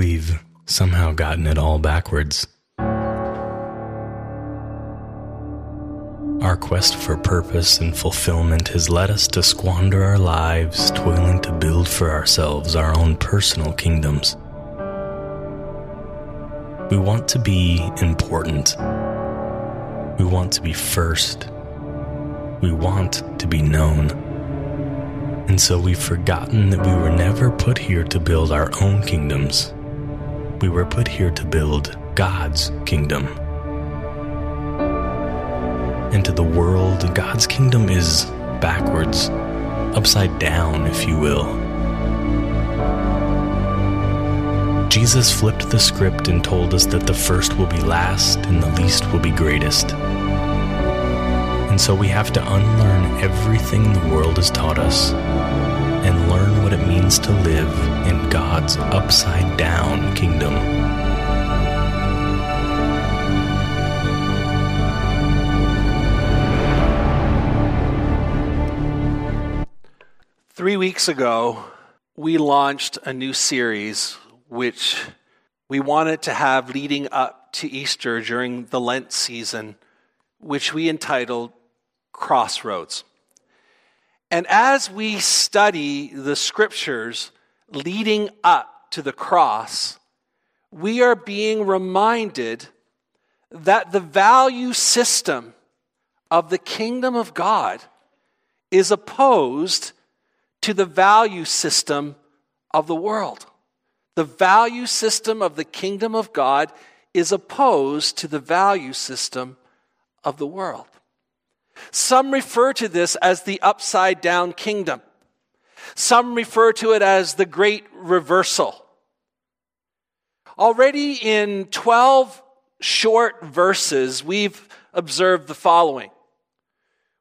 We've somehow gotten it all backwards. Our quest for purpose and fulfillment has led us to squander our lives toiling to build for ourselves our own personal kingdoms. We want to be important. We want to be first. We want to be known. And so we've forgotten that we were never put here to build our own kingdoms. We were put here to build God's kingdom. And to the world, God's kingdom is backwards, upside down, if you will. Jesus flipped the script and told us that the first will be last and the least will be greatest. And so we have to unlearn everything the world has taught us what it means to live in God's upside down kingdom. Three weeks ago, we launched a new series which we wanted to have leading up to Easter during the Lent season, which we entitled crossroads. And as we study the scriptures leading up to the cross, we are being reminded that the value system of the kingdom of God is opposed to the value system of the world. The value system of the kingdom of God is opposed to the value system of the world. Some refer to this as the upside down kingdom. Some refer to it as the great reversal. Already in 12 short verses, we've observed the following.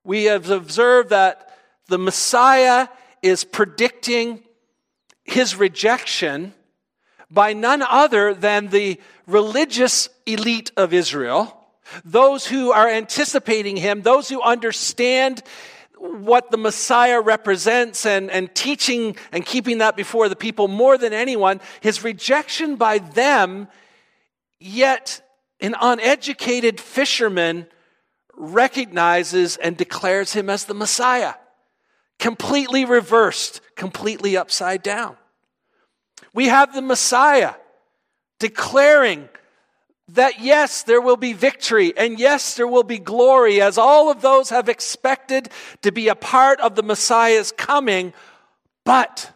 We have observed that the Messiah is predicting his rejection by none other than the religious elite of Israel those who are anticipating him, those who understand what the Messiah represents and, and teaching and keeping that before the people more than anyone, his rejection by them, yet an uneducated fisherman recognizes and declares him as the Messiah. Completely reversed, completely upside down. We have the Messiah declaring that yes, there will be victory and yes, there will be glory as all of those have expected to be a part of the Messiah's coming, but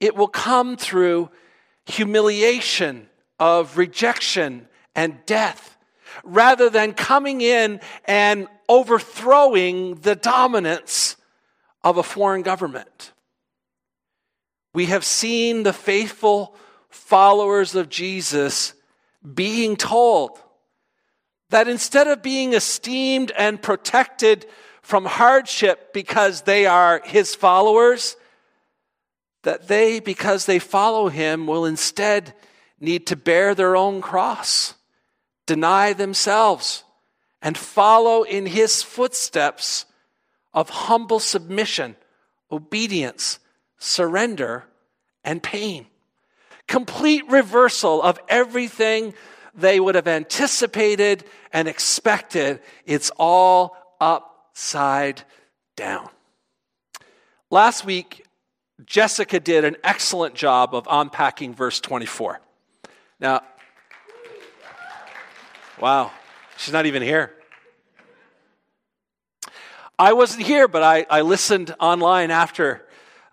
it will come through humiliation of rejection and death rather than coming in and overthrowing the dominance of a foreign government. We have seen the faithful followers of Jesus being told that instead of being esteemed and protected from hardship because they are his followers, that they, because they follow him, will instead need to bear their own cross, deny themselves, and follow in his footsteps of humble submission, obedience, surrender, and pain complete reversal of everything they would have anticipated and expected. It's all upside down. Last week, Jessica did an excellent job of unpacking verse 24. Now, wow, she's not even here. I wasn't here, but I, I listened online after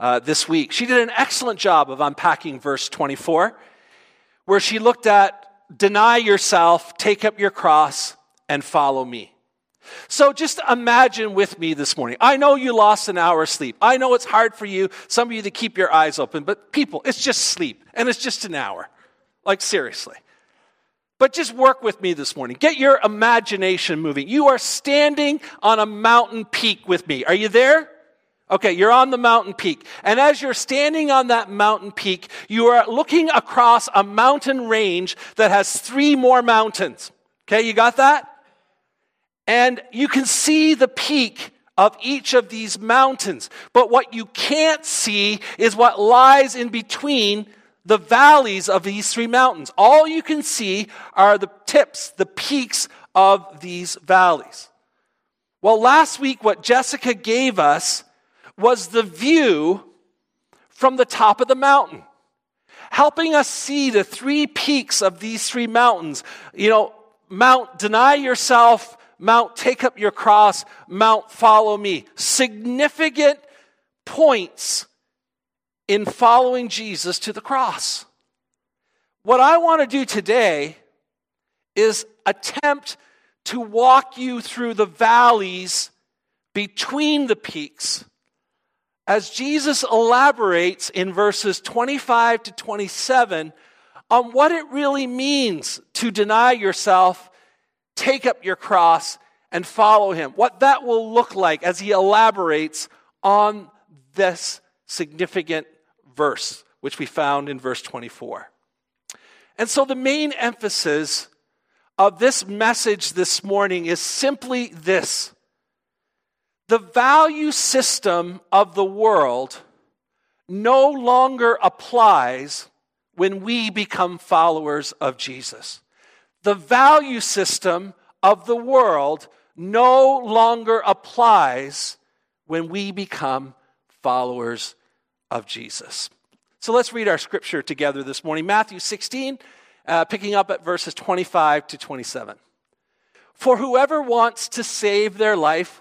uh, this week. She did an excellent job of unpacking verse 24, where she looked at deny yourself, take up your cross, and follow me. So just imagine with me this morning. I know you lost an hour of sleep. I know it's hard for you, some of you to keep your eyes open, but people, it's just sleep, and it's just an hour. Like, seriously. But just work with me this morning. Get your imagination moving. You are standing on a mountain peak with me. Are you there? Okay, you're on the mountain peak. And as you're standing on that mountain peak, you are looking across a mountain range that has three more mountains. Okay, you got that? And you can see the peak of each of these mountains. But what you can't see is what lies in between the valleys of these three mountains. All you can see are the tips, the peaks of these valleys. Well, last week, what Jessica gave us was the view from the top of the mountain, helping us see the three peaks of these three mountains. You know, Mount Deny Yourself, Mount Take Up Your Cross, Mount Follow Me. Significant points in following Jesus to the cross. What I want to do today is attempt to walk you through the valleys between the peaks as Jesus elaborates in verses 25 to 27 on what it really means to deny yourself, take up your cross, and follow him. What that will look like as he elaborates on this significant verse, which we found in verse 24. And so the main emphasis of this message this morning is simply this the value system of the world no longer applies when we become followers of Jesus. The value system of the world no longer applies when we become followers of Jesus. So let's read our scripture together this morning Matthew 16, uh, picking up at verses 25 to 27. For whoever wants to save their life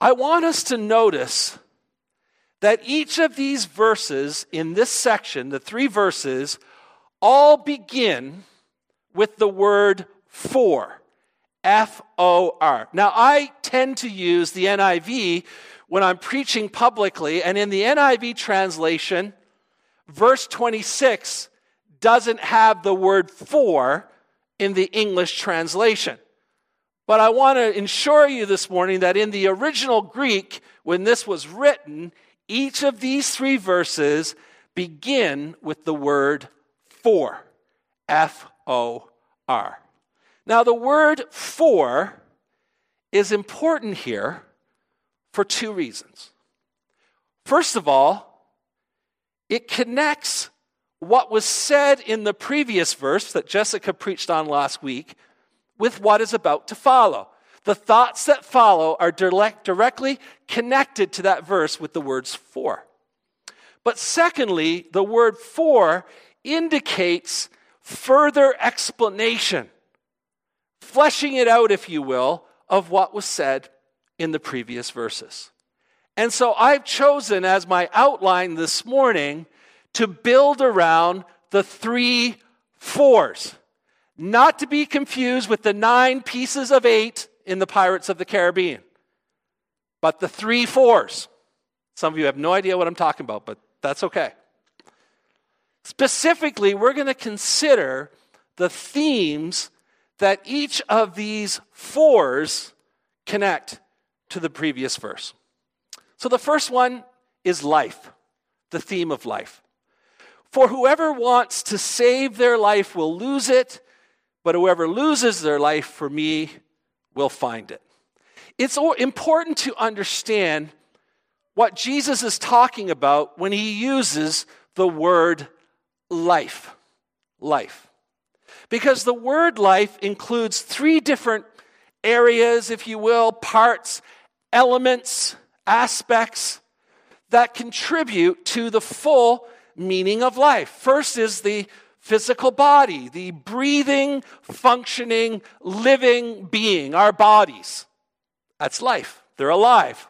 I want us to notice that each of these verses in this section, the three verses, all begin with the word for. F O R. Now, I tend to use the NIV when I'm preaching publicly, and in the NIV translation, verse 26 doesn't have the word for in the English translation. But I want to ensure you this morning that in the original Greek, when this was written, each of these three verses begin with the word for. F O R. Now, the word for is important here for two reasons. First of all, it connects what was said in the previous verse that Jessica preached on last week with what is about to follow. The thoughts that follow are direct, directly connected to that verse with the words for. But secondly, the word for indicates further explanation, fleshing it out, if you will, of what was said in the previous verses. And so I've chosen as my outline this morning to build around the three fours, not to be confused with the nine pieces of eight in the Pirates of the Caribbean, but the three fours. Some of you have no idea what I'm talking about, but that's okay. Specifically, we're going to consider the themes that each of these fours connect to the previous verse. So the first one is life, the theme of life. For whoever wants to save their life will lose it, but whoever loses their life for me will find it. It's important to understand what Jesus is talking about when he uses the word life. Life. Because the word life includes three different areas, if you will, parts, elements, aspects that contribute to the full meaning of life. First is the physical body, the breathing, functioning, living being, our bodies. That's life. They're alive.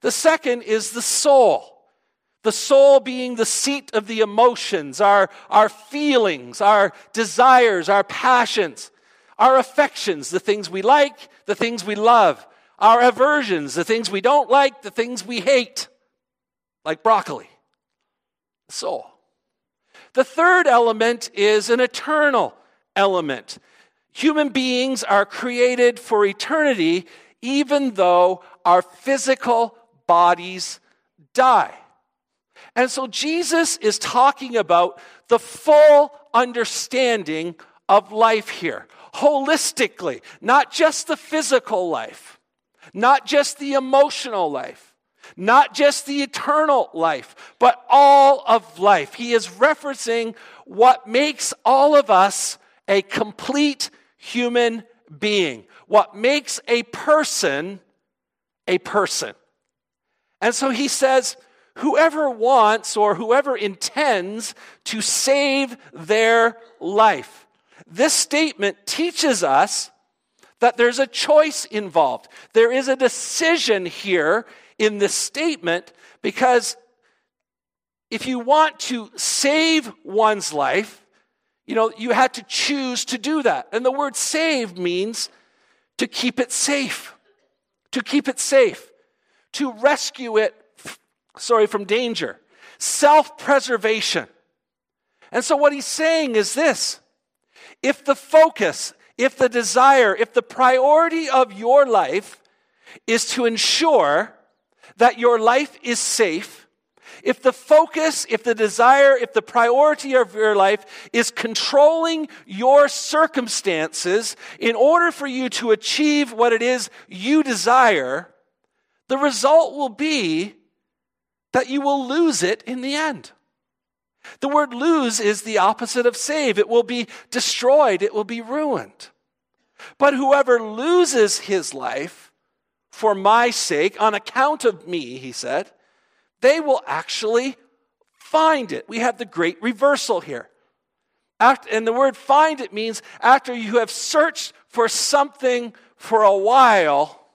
The second is the soul. The soul being the seat of the emotions, our, our feelings, our desires, our passions, our affections, the things we like, the things we love, our aversions, the things we don't like, the things we hate, like broccoli. The soul. The third element is an eternal element. Human beings are created for eternity, even though our physical bodies die. And so Jesus is talking about the full understanding of life here, holistically, not just the physical life, not just the emotional life, not just the eternal life, but all of life. He is referencing what makes all of us a complete human being, what makes a person a person. And so he says, whoever wants or whoever intends to save their life. This statement teaches us that there's a choice involved. There is a decision here in this statement because if you want to save one's life, you know, you had to choose to do that. And the word save means to keep it safe, to keep it safe, to rescue it, sorry, from danger, self preservation. And so what he's saying is this if the focus, if the desire, if the priority of your life is to ensure that your life is safe, if the focus, if the desire, if the priority of your life is controlling your circumstances in order for you to achieve what it is you desire, the result will be that you will lose it in the end. The word lose is the opposite of save. It will be destroyed, it will be ruined. But whoever loses his life for my sake, on account of me, he said, they will actually find it. We have the great reversal here. After, and the word find it means after you have searched for something for a while,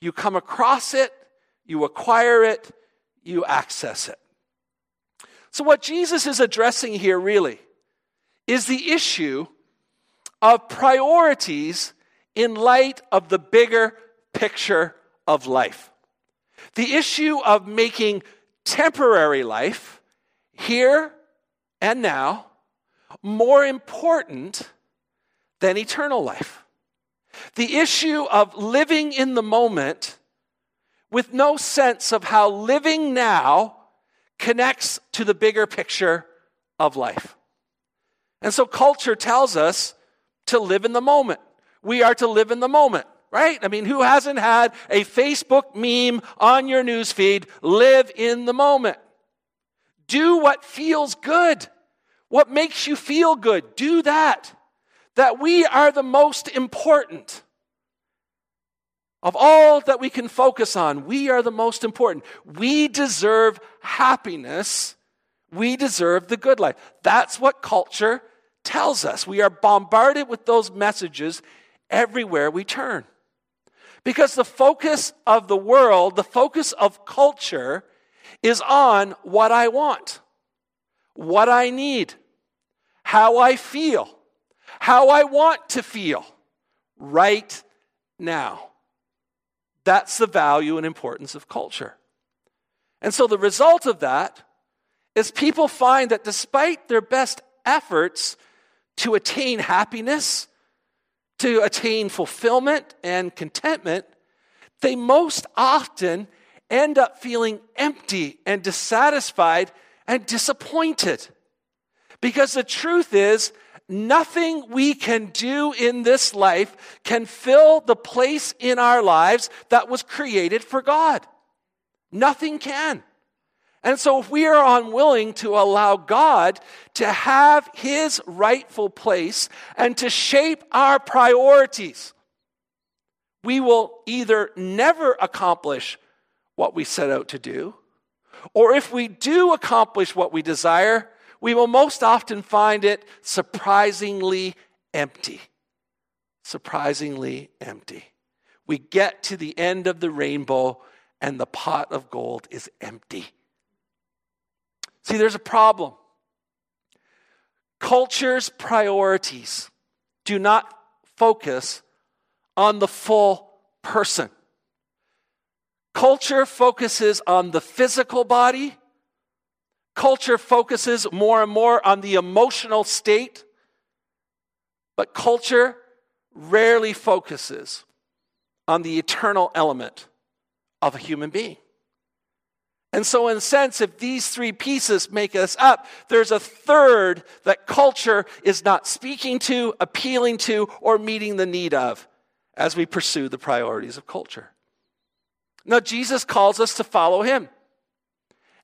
you come across it, you acquire it, you access it. So, what Jesus is addressing here really is the issue of priorities in light of the bigger picture of life. The issue of making temporary life, here and now, more important than eternal life. The issue of living in the moment with no sense of how living now connects to the bigger picture of life. And so culture tells us to live in the moment. We are to live in the moment right? I mean, who hasn't had a Facebook meme on your newsfeed? Live in the moment. Do what feels good. What makes you feel good? Do that. That we are the most important. Of all that we can focus on, we are the most important. We deserve happiness. We deserve the good life. That's what culture tells us. We are bombarded with those messages everywhere we turn. Because the focus of the world, the focus of culture, is on what I want, what I need, how I feel, how I want to feel right now. That's the value and importance of culture. And so the result of that is people find that despite their best efforts to attain happiness, to attain fulfillment and contentment, they most often end up feeling empty and dissatisfied and disappointed. Because the truth is, nothing we can do in this life can fill the place in our lives that was created for God. Nothing can. And so, if we are unwilling to allow God to have his rightful place and to shape our priorities, we will either never accomplish what we set out to do, or if we do accomplish what we desire, we will most often find it surprisingly empty. Surprisingly empty. We get to the end of the rainbow, and the pot of gold is empty. See, there's a problem. Culture's priorities do not focus on the full person. Culture focuses on the physical body, Culture focuses more and more on the emotional state, but culture rarely focuses on the eternal element of a human being. And so, in a sense, if these three pieces make us up, there's a third that culture is not speaking to, appealing to, or meeting the need of as we pursue the priorities of culture. Now, Jesus calls us to follow him.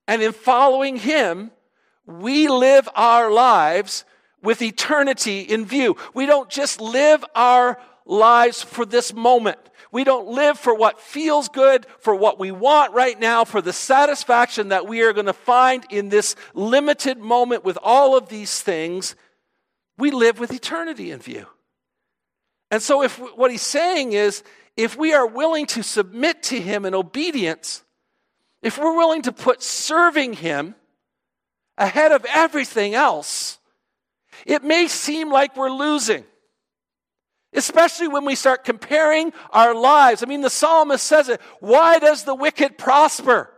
And in following him, we live our lives with eternity in view. We don't just live our lives for this moment. We don't live for what feels good, for what we want right now, for the satisfaction that we are going to find in this limited moment with all of these things. We live with eternity in view. And so, if what he's saying is, if we are willing to submit to him in obedience, if we're willing to put serving him ahead of everything else, it may seem like we're losing. Especially when we start comparing our lives. I mean, the psalmist says it. Why does the wicked prosper?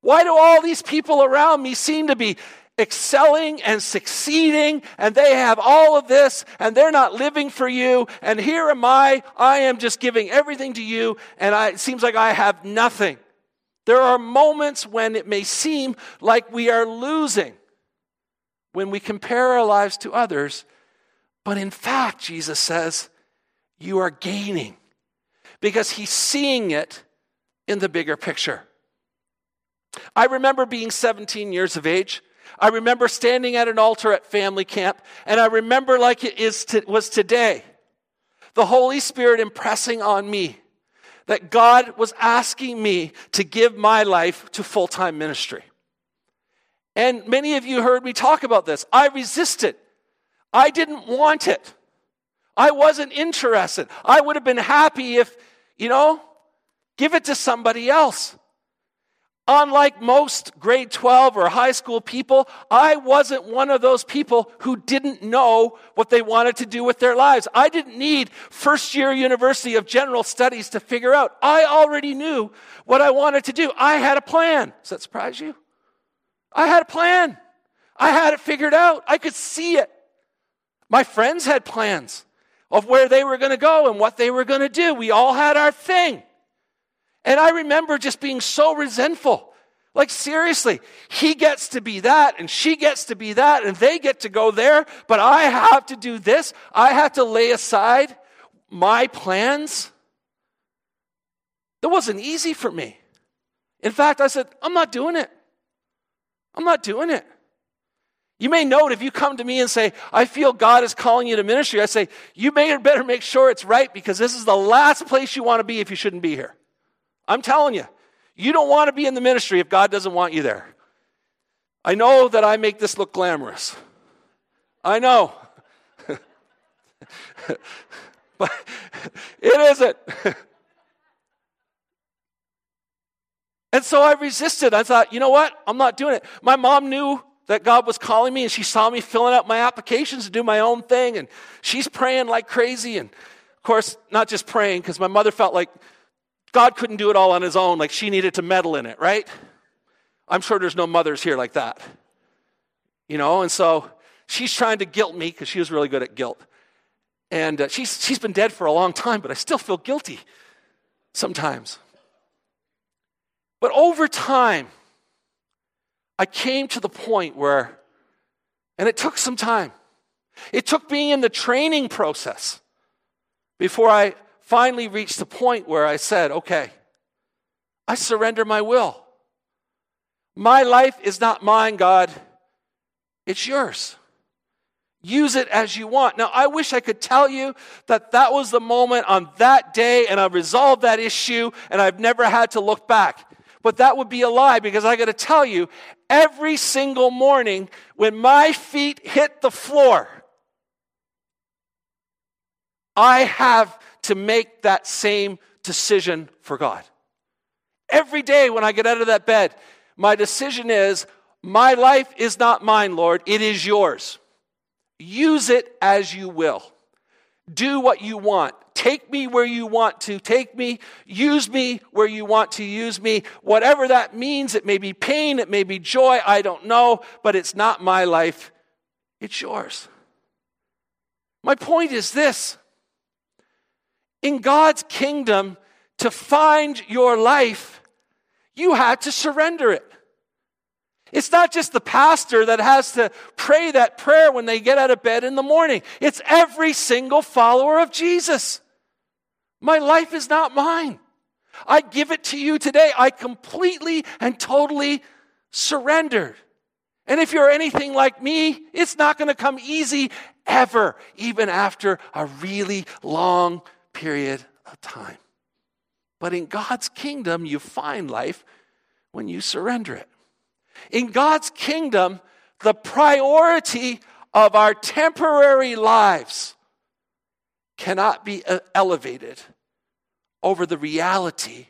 Why do all these people around me seem to be excelling and succeeding and they have all of this and they're not living for you and here am I I am just giving everything to you and I, it seems like I have nothing there are moments when it may seem like we are losing when we compare our lives to others but in fact, Jesus says, you are gaining because he's seeing it in the bigger picture. I remember being 17 years of age. I remember standing at an altar at family camp, and I remember like it is to, was today, the Holy Spirit impressing on me that God was asking me to give my life to full time ministry. And many of you heard me talk about this. I resisted. I didn't want it. I wasn't interested. I would have been happy if, you know, give it to somebody else. Unlike most grade 12 or high school people, I wasn't one of those people who didn't know what they wanted to do with their lives. I didn't need first year University of General Studies to figure out. I already knew what I wanted to do. I had a plan. Does that surprise you? I had a plan. I had it figured out. I could see it. My friends had plans of where they were going to go and what they were going to do. We all had our thing. And I remember just being so resentful. Like, seriously, he gets to be that, and she gets to be that, and they get to go there, but I have to do this. I have to lay aside my plans. That wasn't easy for me. In fact, I said, I'm not doing it. I'm not doing it. You may note if you come to me and say, I feel God is calling you to ministry, I say, you may better make sure it's right because this is the last place you want to be if you shouldn't be here. I'm telling you, you don't want to be in the ministry if God doesn't want you there. I know that I make this look glamorous. I know. but it isn't. and so I resisted. I thought, you know what? I'm not doing it. My mom knew that God was calling me and she saw me filling out my applications to do my own thing and she's praying like crazy and of course not just praying because my mother felt like God couldn't do it all on his own like she needed to meddle in it, right? I'm sure there's no mothers here like that. You know, and so she's trying to guilt me because she was really good at guilt. And uh, she's, she's been dead for a long time, but I still feel guilty sometimes. But over time, I came to the point where, and it took some time. It took being in the training process before I finally reached the point where I said, okay, I surrender my will. My life is not mine, God. It's yours. Use it as you want. Now, I wish I could tell you that that was the moment on that day and I resolved that issue and I've never had to look back. But that would be a lie because I got to tell you, every single morning when my feet hit the floor, I have to make that same decision for God. Every day when I get out of that bed, my decision is my life is not mine, Lord, it is yours. Use it as you will. Do what you want. Take me where you want to take me, use me where you want to use me. Whatever that means, it may be pain, it may be joy, I don't know, but it's not my life, it's yours. My point is this in God's kingdom, to find your life, you had to surrender it. It's not just the pastor that has to pray that prayer when they get out of bed in the morning. It's every single follower of Jesus. My life is not mine. I give it to you today. I completely and totally surrendered. And if you're anything like me, it's not going to come easy ever, even after a really long period of time. But in God's kingdom, you find life when you surrender it. In God's kingdom, the priority of our temporary lives cannot be uh, elevated over the reality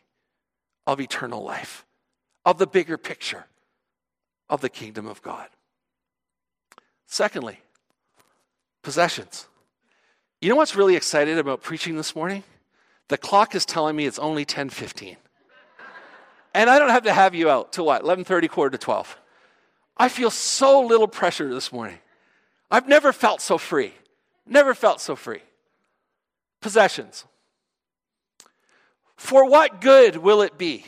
of eternal life, of the bigger picture of the kingdom of God. Secondly, possessions. You know what's really excited about preaching this morning? The clock is telling me it's only 10:15. And I don't have to have you out till what? 11:30 quarter to 12. I feel so little pressure this morning. I've never felt so free. Never felt so free. Possessions. For what good will it be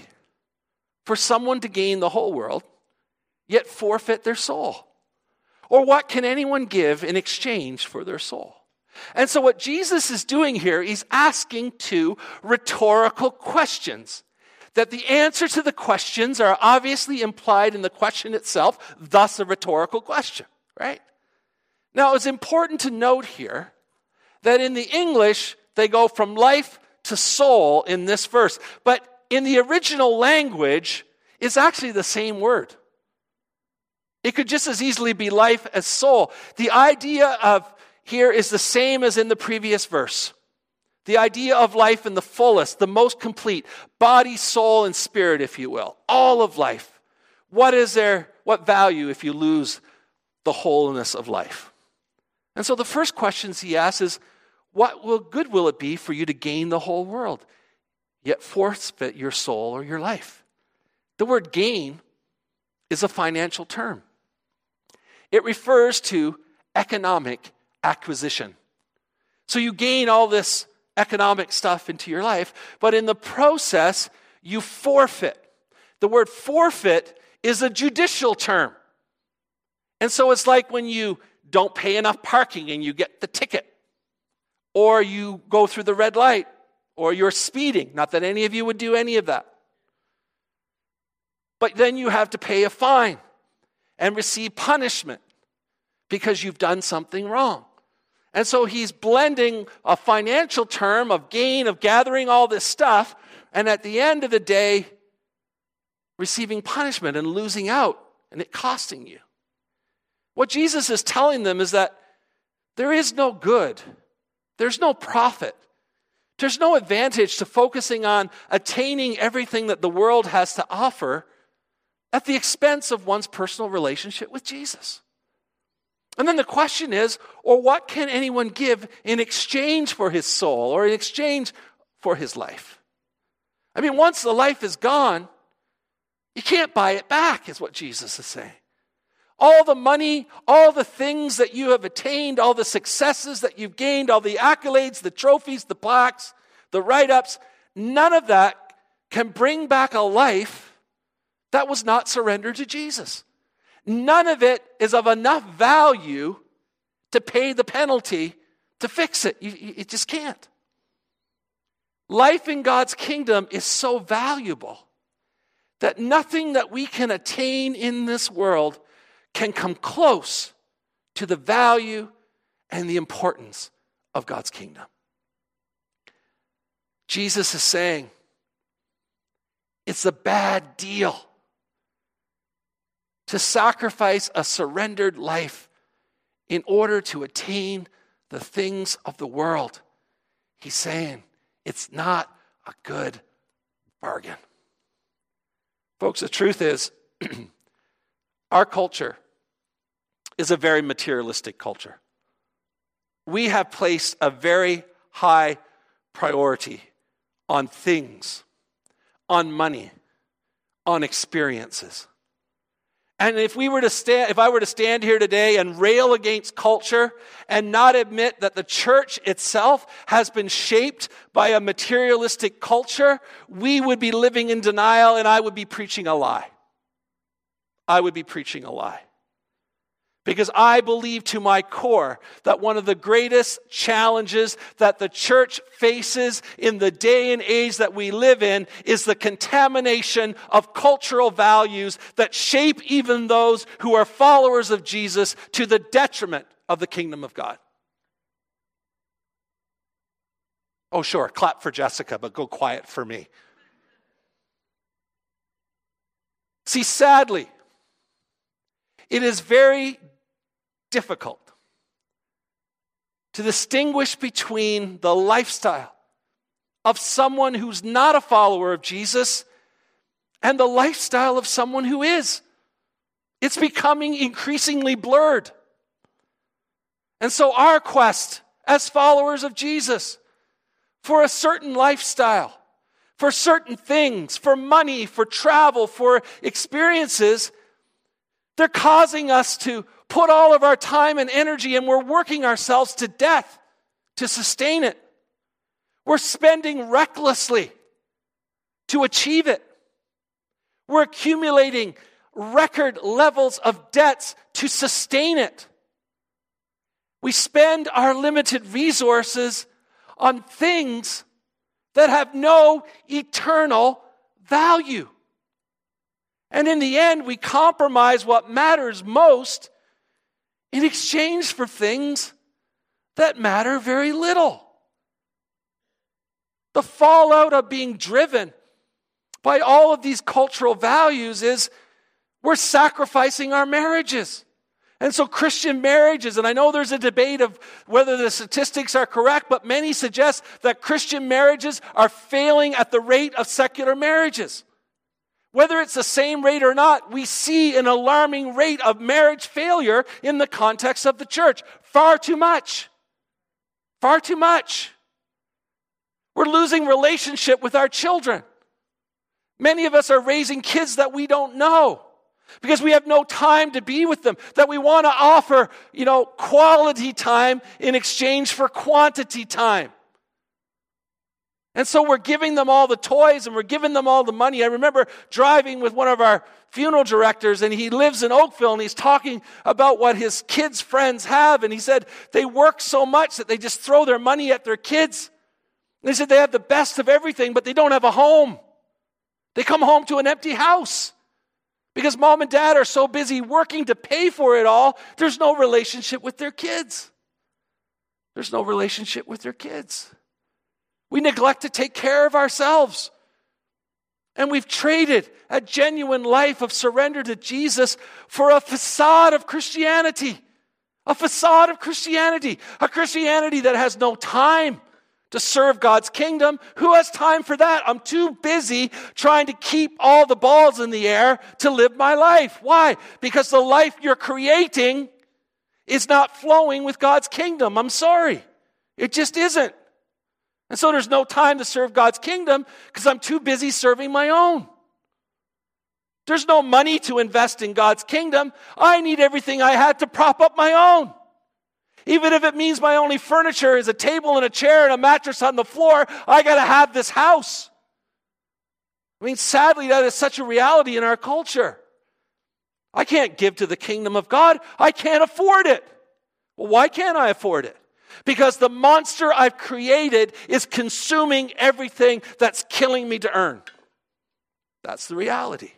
for someone to gain the whole world, yet forfeit their soul? Or what can anyone give in exchange for their soul? And so, what Jesus is doing here, he's asking two rhetorical questions. That the answer to the questions are obviously implied in the question itself, thus a rhetorical question, right? Now, it's important to note here that in the English, they go from life to soul in this verse. But in the original language, it's actually the same word. It could just as easily be life as soul. The idea of here is the same as in the previous verse. The idea of life in the fullest, the most complete, body, soul, and spirit, if you will. All of life. What is there, what value if you lose the wholeness of life? And so the first questions he asks is what will, good will it be for you to gain the whole world, yet forfeit your soul or your life? The word gain is a financial term, it refers to economic acquisition. So you gain all this economic stuff into your life, but in the process, you forfeit. The word forfeit is a judicial term. And so it's like when you don't pay enough parking and you get the ticket or you go through the red light, or you're speeding. Not that any of you would do any of that. But then you have to pay a fine and receive punishment because you've done something wrong. And so he's blending a financial term of gain, of gathering all this stuff, and at the end of the day, receiving punishment and losing out and it costing you. What Jesus is telling them is that there is no good there's no profit. There's no advantage to focusing on attaining everything that the world has to offer at the expense of one's personal relationship with Jesus. And then the question is, or what can anyone give in exchange for his soul or in exchange for his life? I mean, once the life is gone, you can't buy it back, is what Jesus is saying. All the money, all the things that you have attained, all the successes that you've gained, all the accolades, the trophies, the plaques, the write ups, none of that can bring back a life that was not surrendered to Jesus. None of it is of enough value to pay the penalty to fix it. You, you, just can't. Life in God's kingdom is so valuable that nothing that we can attain in this world can come close to the value and the importance of God's kingdom. Jesus is saying it's a bad deal to sacrifice a surrendered life in order to attain the things of the world. He's saying it's not a good bargain. Folks, the truth is, Our culture is a very materialistic culture. We have placed a very high priority on things, on money, on experiences. And if we were to stand, if I were to stand here today and rail against culture and not admit that the church itself has been shaped by a materialistic culture, we would be living in denial and I would be preaching a lie. I would be preaching a lie. Because I believe to my core that one of the greatest challenges that the church faces in the day and age that we live in is the contamination of cultural values that shape even those who are followers of Jesus to the detriment of the kingdom of God. Oh, sure, clap for Jessica, but go quiet for me. See, sadly, it is very difficult to distinguish between the lifestyle of someone who's not a follower of Jesus and the lifestyle of someone who is. It's becoming increasingly blurred. And so, our quest as followers of Jesus for a certain lifestyle, for certain things, for money, for travel, for experiences, they're causing us to put all of our time and energy and we're working ourselves to death to sustain it. We're spending recklessly to achieve it. We're accumulating record levels of debts to sustain it. We spend our limited resources on things that have no eternal value. And in the end, we compromise what matters most in exchange for things that matter very little. The fallout of being driven by all of these cultural values is we're sacrificing our marriages. And so, Christian marriages, and I know there's a debate of whether the statistics are correct, but many suggest that Christian marriages are failing at the rate of secular marriages. Whether it's the same rate or not, we see an alarming rate of marriage failure in the context of the church. Far too much. Far too much. We're losing relationship with our children. Many of us are raising kids that we don't know because we have no time to be with them, that we want to offer, you know, quality time in exchange for quantity time. And so we're giving them all the toys and we're giving them all the money. I remember driving with one of our funeral directors and he lives in Oakville and he's talking about what his kids' friends have. And he said they work so much that they just throw their money at their kids. And he said they have the best of everything, but they don't have a home. They come home to an empty house because mom and dad are so busy working to pay for it all, there's no relationship with their kids. There's no relationship with their kids. We neglect to take care of ourselves. And we've traded a genuine life of surrender to Jesus for a facade of Christianity. A facade of Christianity. A Christianity that has no time to serve God's kingdom. Who has time for that? I'm too busy trying to keep all the balls in the air to live my life. Why? Because the life you're creating is not flowing with God's kingdom. I'm sorry. It just isn't. And so there's no time to serve God's kingdom because I'm too busy serving my own. There's no money to invest in God's kingdom. I need everything I had to prop up my own. Even if it means my only furniture is a table and a chair and a mattress on the floor, I got to have this house. I mean, sadly, that is such a reality in our culture. I can't give to the kingdom of God. I can't afford it. Well, why can't I afford it? Because the monster I've created is consuming everything that's killing me to earn. That's the reality.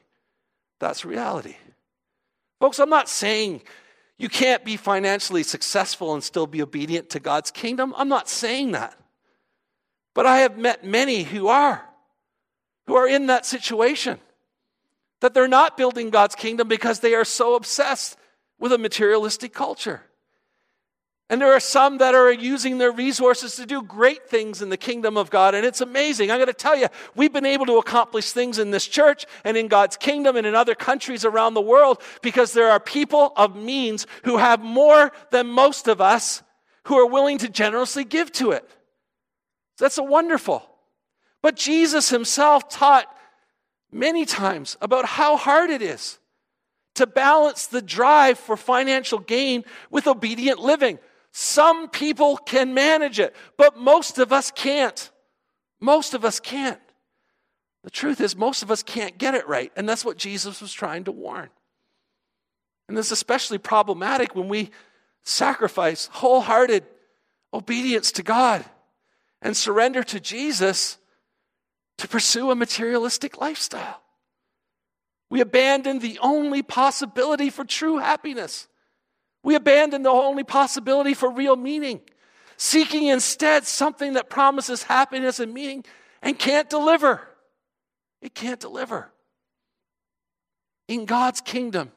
That's reality. Folks, I'm not saying you can't be financially successful and still be obedient to God's kingdom. I'm not saying that. But I have met many who are, who are in that situation. That they're not building God's kingdom because they are so obsessed with a materialistic culture. And there are some that are using their resources to do great things in the kingdom of God. And it's amazing. I'm going to tell you, we've been able to accomplish things in this church and in God's kingdom and in other countries around the world because there are people of means who have more than most of us who are willing to generously give to it. That's a wonderful. But Jesus himself taught many times about how hard it is to balance the drive for financial gain with obedient living. Some people can manage it, but most of us can't. Most of us can't. The truth is, most of us can't get it right, and that's what Jesus was trying to warn. And this is especially problematic when we sacrifice wholehearted obedience to God and surrender to Jesus to pursue a materialistic lifestyle. We abandon the only possibility for true happiness. We abandon the only possibility for real meaning, seeking instead something that promises happiness and meaning and can't deliver. It can't deliver. In God's kingdom,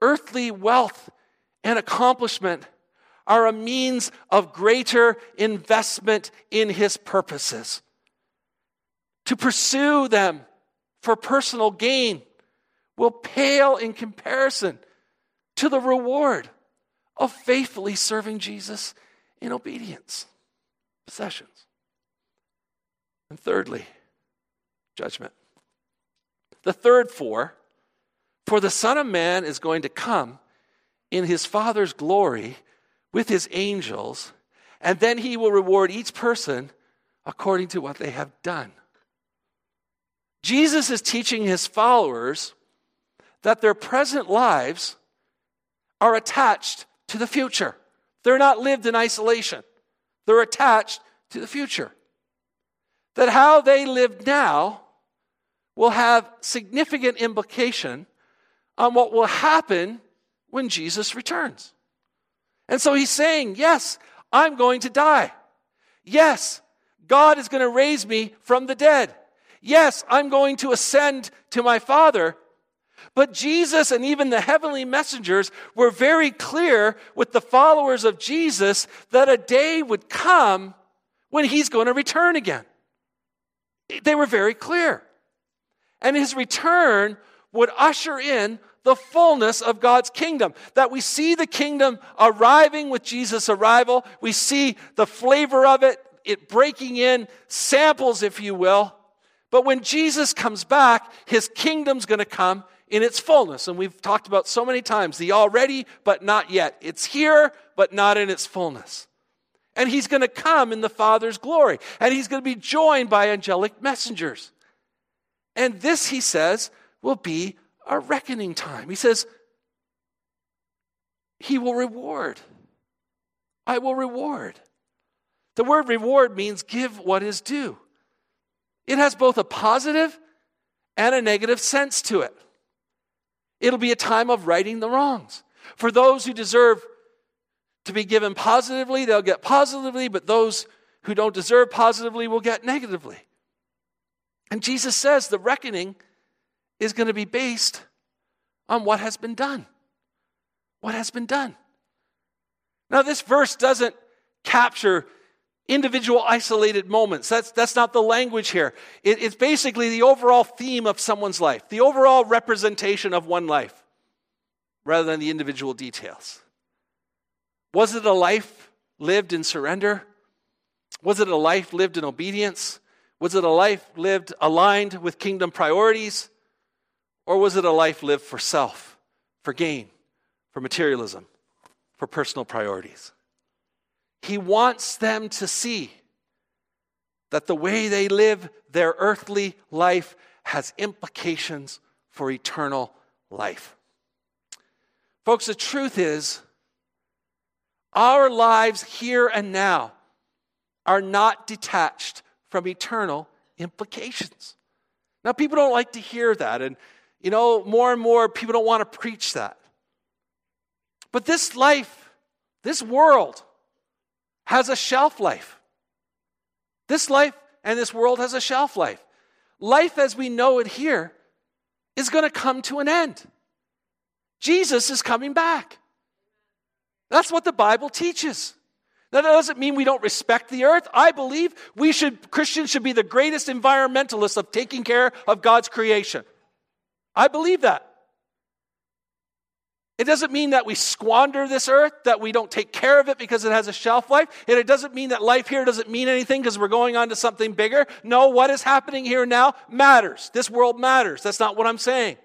earthly wealth and accomplishment are a means of greater investment in His purposes. To pursue them for personal gain will pale in comparison to the reward of faithfully serving Jesus in obedience. Possessions. And thirdly, judgment. The third four for the Son of Man is going to come in his Father's glory with his angels, and then he will reward each person according to what they have done. Jesus is teaching his followers that their present lives are attached to the future. They're not lived in isolation, they're attached to the future. That how they live now will have significant implication on what will happen when Jesus returns. And so he's saying, Yes, I'm going to die. Yes, God is going to raise me from the dead. Yes, I'm going to ascend to my Father. But Jesus and even the heavenly messengers were very clear with the followers of Jesus that a day would come when he's going to return again. They were very clear. And his return would usher in the fullness of God's kingdom. That we see the kingdom arriving with Jesus' arrival. We see the flavor of it, it breaking in, samples, if you will. But when Jesus comes back, his kingdom's going to come in its fullness. And we've talked about so many times the already, but not yet. It's here, but not in its fullness. And he's going to come in the Father's glory. And he's going to be joined by angelic messengers. And this, he says, will be a reckoning time. He says, He will reward. I will reward. The word reward means give what is due. It has both a positive and a negative sense to it. It'll be a time of righting the wrongs. For those who deserve to be given positively, they'll get positively, but those who don't deserve positively will get negatively. And Jesus says the reckoning is going to be based on what has been done. What has been done. Now, this verse doesn't capture individual isolated moments. That's, that's not the language here. It, it's basically the overall theme of someone's life, the overall representation of one life, rather than the individual details. Was it a life lived in surrender? Was it a life lived in obedience? Was it a life lived aligned with kingdom priorities? Or was it a life lived for self, for gain, for materialism, for personal priorities? He wants them to see that the way they live their earthly life has implications for eternal life. Folks, the truth is, our lives here and now are not detached from eternal implications. Now, people don't like to hear that, and you know, more and more people don't want to preach that. But this life, this world, has a shelf life. This life and this world has a shelf life. Life as we know it here is going to come to an end. Jesus is coming back. That's what the Bible teaches. Now, that doesn't mean we don't respect the earth. I believe we should, Christians should be the greatest environmentalists of taking care of God's creation. I believe that. It doesn't mean that we squander this earth, that we don't take care of it because it has a shelf life. And it doesn't mean that life here doesn't mean anything because we're going on to something bigger. No, what is happening here now matters. This world matters. That's not what I'm saying.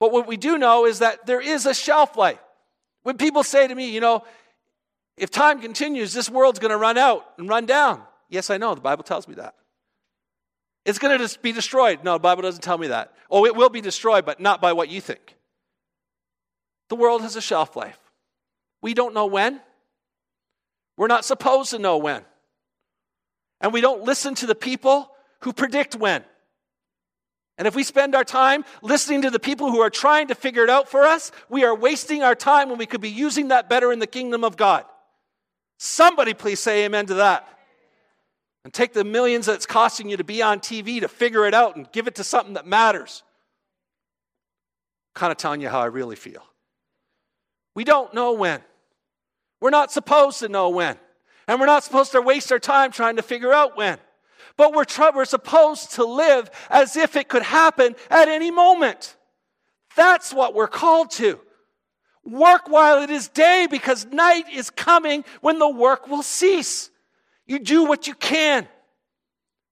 But what we do know is that there is a shelf life. When people say to me, you know, if time continues, this world's going to run out and run down. Yes, I know. The Bible tells me that. It's going to be destroyed. No, the Bible doesn't tell me that. Oh, it will be destroyed, but not by what you think. The world has a shelf life. We don't know when. We're not supposed to know when. And we don't listen to the people who predict when. And if we spend our time listening to the people who are trying to figure it out for us, we are wasting our time when we could be using that better in the kingdom of God. Somebody please say amen to that. And take the millions that it's costing you to be on TV to figure it out and give it to something that matters. kind of telling you how I really feel. We don't know when. We're not supposed to know when. And we're not supposed to waste our time trying to figure out when. But we're, tr- we're supposed to live as if it could happen at any moment. That's what we're called to. Work while it is day because night is coming when the work will cease. You do what you can.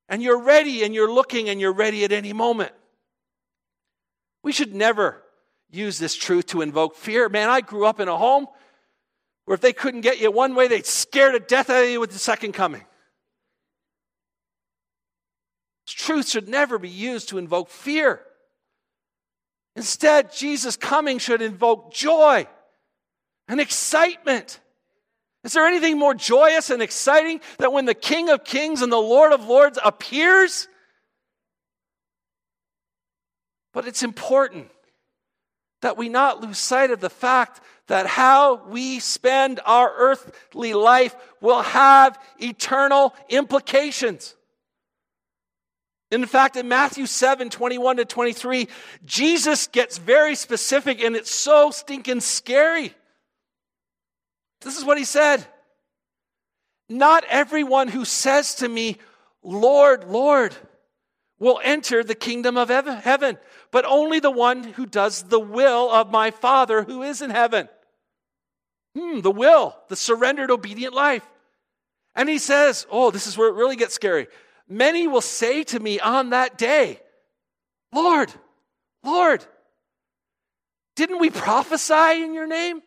And you're ready and you're looking and you're ready at any moment. We should never use this truth to invoke fear. Man, I grew up in a home where if they couldn't get you one way, they'd scare to death out of you with the second coming. Truth should never be used to invoke fear. Instead, Jesus' coming should invoke joy and excitement. Is there anything more joyous and exciting than when the King of Kings and the Lord of Lords appears? But it's important that we not lose sight of the fact that how we spend our earthly life will have eternal implications. In fact, in Matthew 7 21 to 23, Jesus gets very specific and it's so stinking scary. This is what he said Not everyone who says to me, Lord, Lord, will enter the kingdom of heaven, but only the one who does the will of my Father who is in heaven. Hmm, the will, the surrendered, obedient life. And he says, Oh, this is where it really gets scary. Many will say to me on that day, Lord, Lord, didn't we prophesy in your name?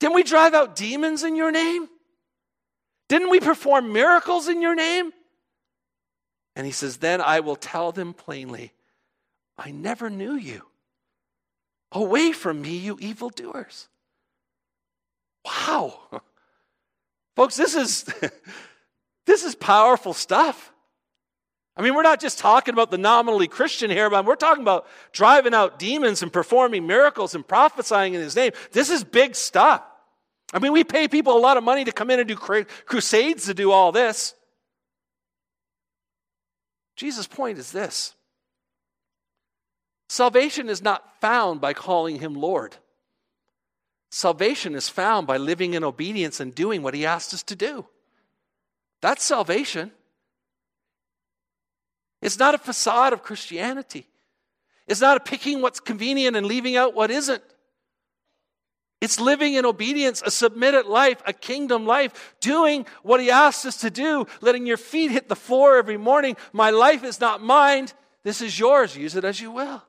Didn't we drive out demons in your name? Didn't we perform miracles in your name? And he says, Then I will tell them plainly, I never knew you. Away from me, you evildoers. Wow. Folks, this is this is powerful stuff. I mean, we're not just talking about the nominally Christian here, but we're talking about driving out demons and performing miracles and prophesying in his name. This is big stuff. I mean, we pay people a lot of money to come in and do crusades to do all this. Jesus' point is this salvation is not found by calling him Lord. Salvation is found by living in obedience and doing what he asked us to do. That's salvation. It's not a facade of Christianity. It's not a picking what's convenient and leaving out what isn't. It's living in obedience, a submitted life, a kingdom life, doing what He asks us to do, letting your feet hit the floor every morning. My life is not mine, this is yours. Use it as you will.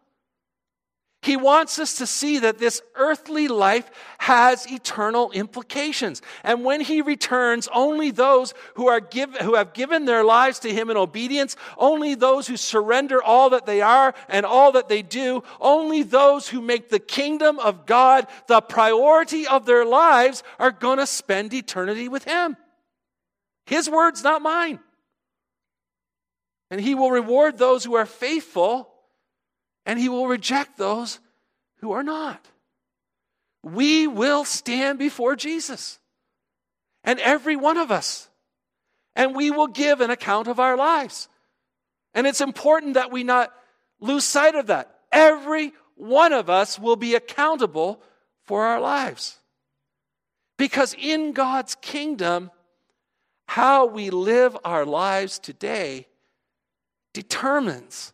He wants us to see that this earthly life has eternal implications. And when he returns, only those who, are give, who have given their lives to him in obedience, only those who surrender all that they are and all that they do, only those who make the kingdom of God the priority of their lives are going to spend eternity with him. His words, not mine. And he will reward those who are faithful and he will reject those who are not. We will stand before Jesus, and every one of us, and we will give an account of our lives. And it's important that we not lose sight of that. Every one of us will be accountable for our lives. Because in God's kingdom, how we live our lives today determines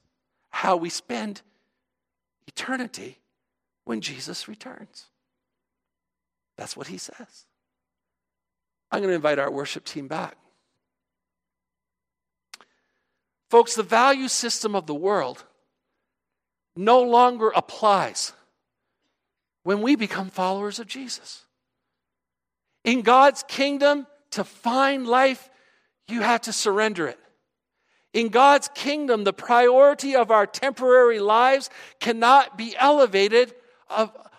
how we spend eternity when Jesus returns. That's what he says. I'm going to invite our worship team back. Folks, the value system of the world no longer applies when we become followers of Jesus. In God's kingdom, to find life, you have to surrender it. In God's kingdom, the priority of our temporary lives cannot be elevated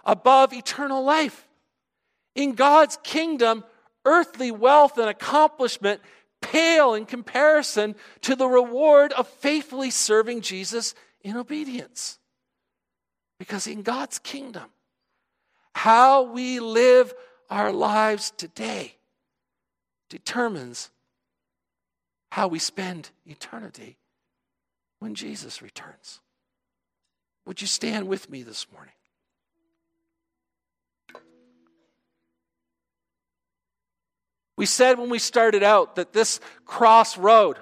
above eternal life. In God's kingdom, earthly wealth and accomplishment pale in comparison to the reward of faithfully serving Jesus in obedience. Because in God's kingdom, how we live our lives today determines how we spend eternity when Jesus returns. Would you stand with me this morning? We said when we started out that this crossroad,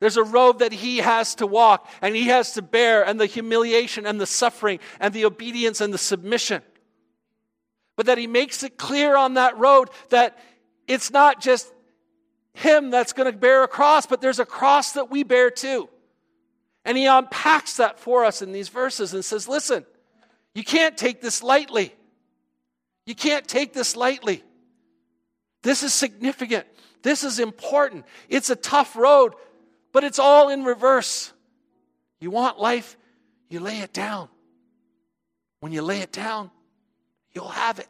there's a road that he has to walk and he has to bear, and the humiliation and the suffering and the obedience and the submission. But that he makes it clear on that road that it's not just him that's going to bear a cross, but there's a cross that we bear too. And he unpacks that for us in these verses and says, listen, you can't take this lightly. You can't take this lightly. This is significant. This is important. It's a tough road, but it's all in reverse. You want life, you lay it down. When you lay it down, you'll have it.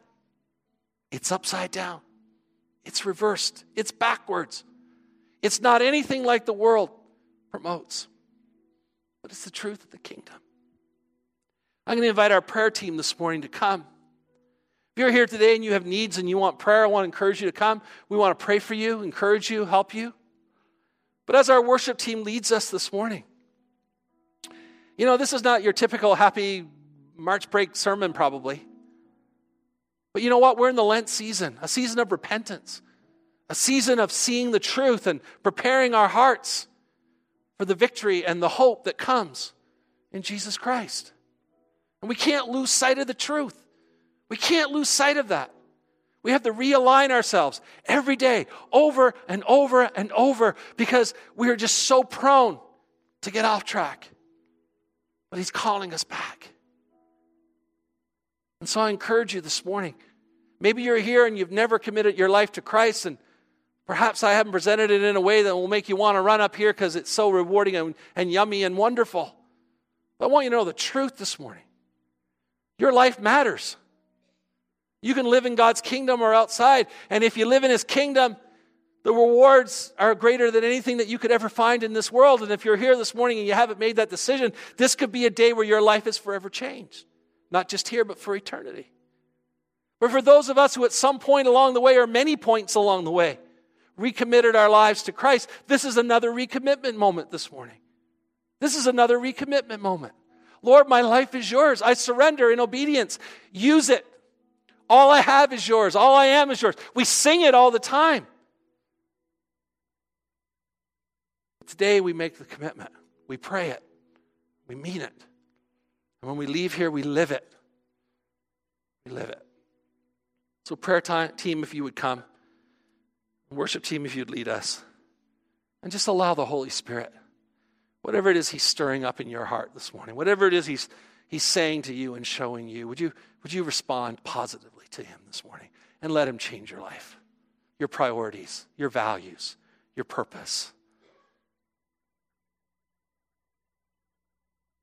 It's upside down, it's reversed, it's backwards. It's not anything like the world promotes, but it's the truth of the kingdom. I'm going to invite our prayer team this morning to come. If you're here today and you have needs and you want prayer, I want to encourage you to come. We want to pray for you, encourage you, help you. But as our worship team leads us this morning, you know, this is not your typical happy March break sermon, probably. But you know what? We're in the Lent season, a season of repentance, a season of seeing the truth and preparing our hearts for the victory and the hope that comes in Jesus Christ. And we can't lose sight of the truth. We can't lose sight of that. We have to realign ourselves every day, over and over and over, because we are just so prone to get off track. But He's calling us back. And so I encourage you this morning. Maybe you're here and you've never committed your life to Christ, and perhaps I haven't presented it in a way that will make you want to run up here because it's so rewarding and, and yummy and wonderful. But I want you to know the truth this morning. Your life matters. You can live in God's kingdom or outside. And if you live in His kingdom, the rewards are greater than anything that you could ever find in this world. And if you're here this morning and you haven't made that decision, this could be a day where your life is forever changed. Not just here, but for eternity. But for those of us who at some point along the way, or many points along the way, recommitted our lives to Christ, this is another recommitment moment this morning. This is another recommitment moment. Lord, my life is yours. I surrender in obedience. Use it. All I have is yours. All I am is yours. We sing it all the time. Today we make the commitment. We pray it. We mean it. And when we leave here, we live it. We live it. So, prayer time, team, if you would come, worship team, if you'd lead us, and just allow the Holy Spirit, whatever it is He's stirring up in your heart this morning, whatever it is He's, he's saying to you and showing you, would you, would you respond positively? to Him this morning and let Him change your life, your priorities, your values, your purpose.